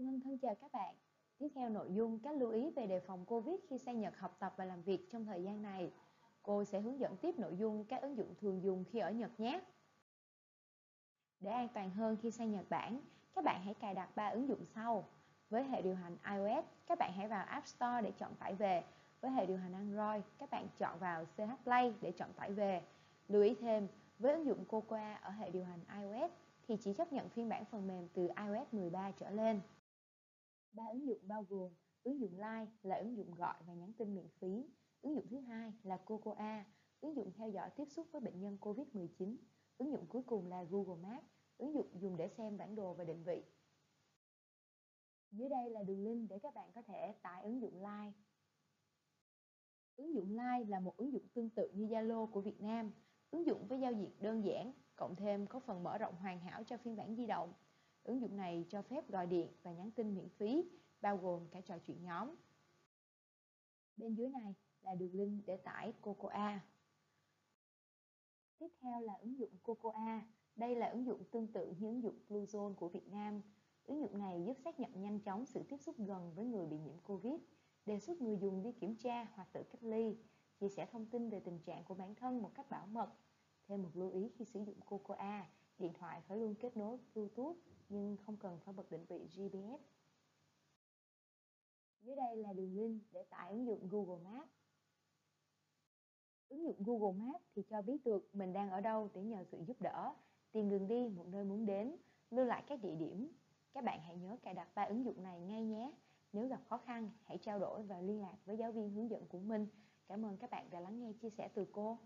Phương Ngân thân chào các bạn. Tiếp theo nội dung các lưu ý về đề phòng Covid khi sang Nhật học tập và làm việc trong thời gian này. Cô sẽ hướng dẫn tiếp nội dung các ứng dụng thường dùng khi ở Nhật nhé. Để an toàn hơn khi sang Nhật Bản, các bạn hãy cài đặt 3 ứng dụng sau. Với hệ điều hành iOS, các bạn hãy vào App Store để chọn tải về. Với hệ điều hành Android, các bạn chọn vào CH Play để chọn tải về. Lưu ý thêm, với ứng dụng Cocoa ở hệ điều hành iOS thì chỉ chấp nhận phiên bản phần mềm từ iOS 13 trở lên. Ba ứng dụng bao gồm ứng dụng Line là ứng dụng gọi và nhắn tin miễn phí, ứng dụng thứ hai là Cocoa, ứng dụng theo dõi tiếp xúc với bệnh nhân COVID-19, ứng dụng cuối cùng là Google Maps, ứng dụng dùng để xem bản đồ và định vị. Dưới đây là đường link để các bạn có thể tải ứng dụng Line. Ứng dụng Line là một ứng dụng tương tự như Zalo của Việt Nam, ứng dụng với giao diện đơn giản, cộng thêm có phần mở rộng hoàn hảo cho phiên bản di động. Ứng dụng này cho phép gọi điện và nhắn tin miễn phí, bao gồm cả trò chuyện nhóm. Bên dưới này là đường link để tải Cocoa. Tiếp theo là ứng dụng Cocoa. Đây là ứng dụng tương tự như ứng dụng Bluezone của Việt Nam. Ứng dụng này giúp xác nhận nhanh chóng sự tiếp xúc gần với người bị nhiễm Covid, đề xuất người dùng đi kiểm tra hoặc tự cách ly, chia sẻ thông tin về tình trạng của bản thân một cách bảo mật. Thêm một lưu ý khi sử dụng Cocoa, điện thoại phải luôn kết nối Bluetooth nhưng không cần phải bật định vị GPS. Dưới đây là đường link để tải ứng dụng Google Maps. Ứng dụng Google Maps thì cho biết được mình đang ở đâu để nhờ sự giúp đỡ, tìm đường đi một nơi muốn đến, lưu lại các địa điểm. Các bạn hãy nhớ cài đặt ba ứng dụng này ngay nhé. Nếu gặp khó khăn, hãy trao đổi và liên lạc với giáo viên hướng dẫn của mình. Cảm ơn các bạn đã lắng nghe chia sẻ từ cô.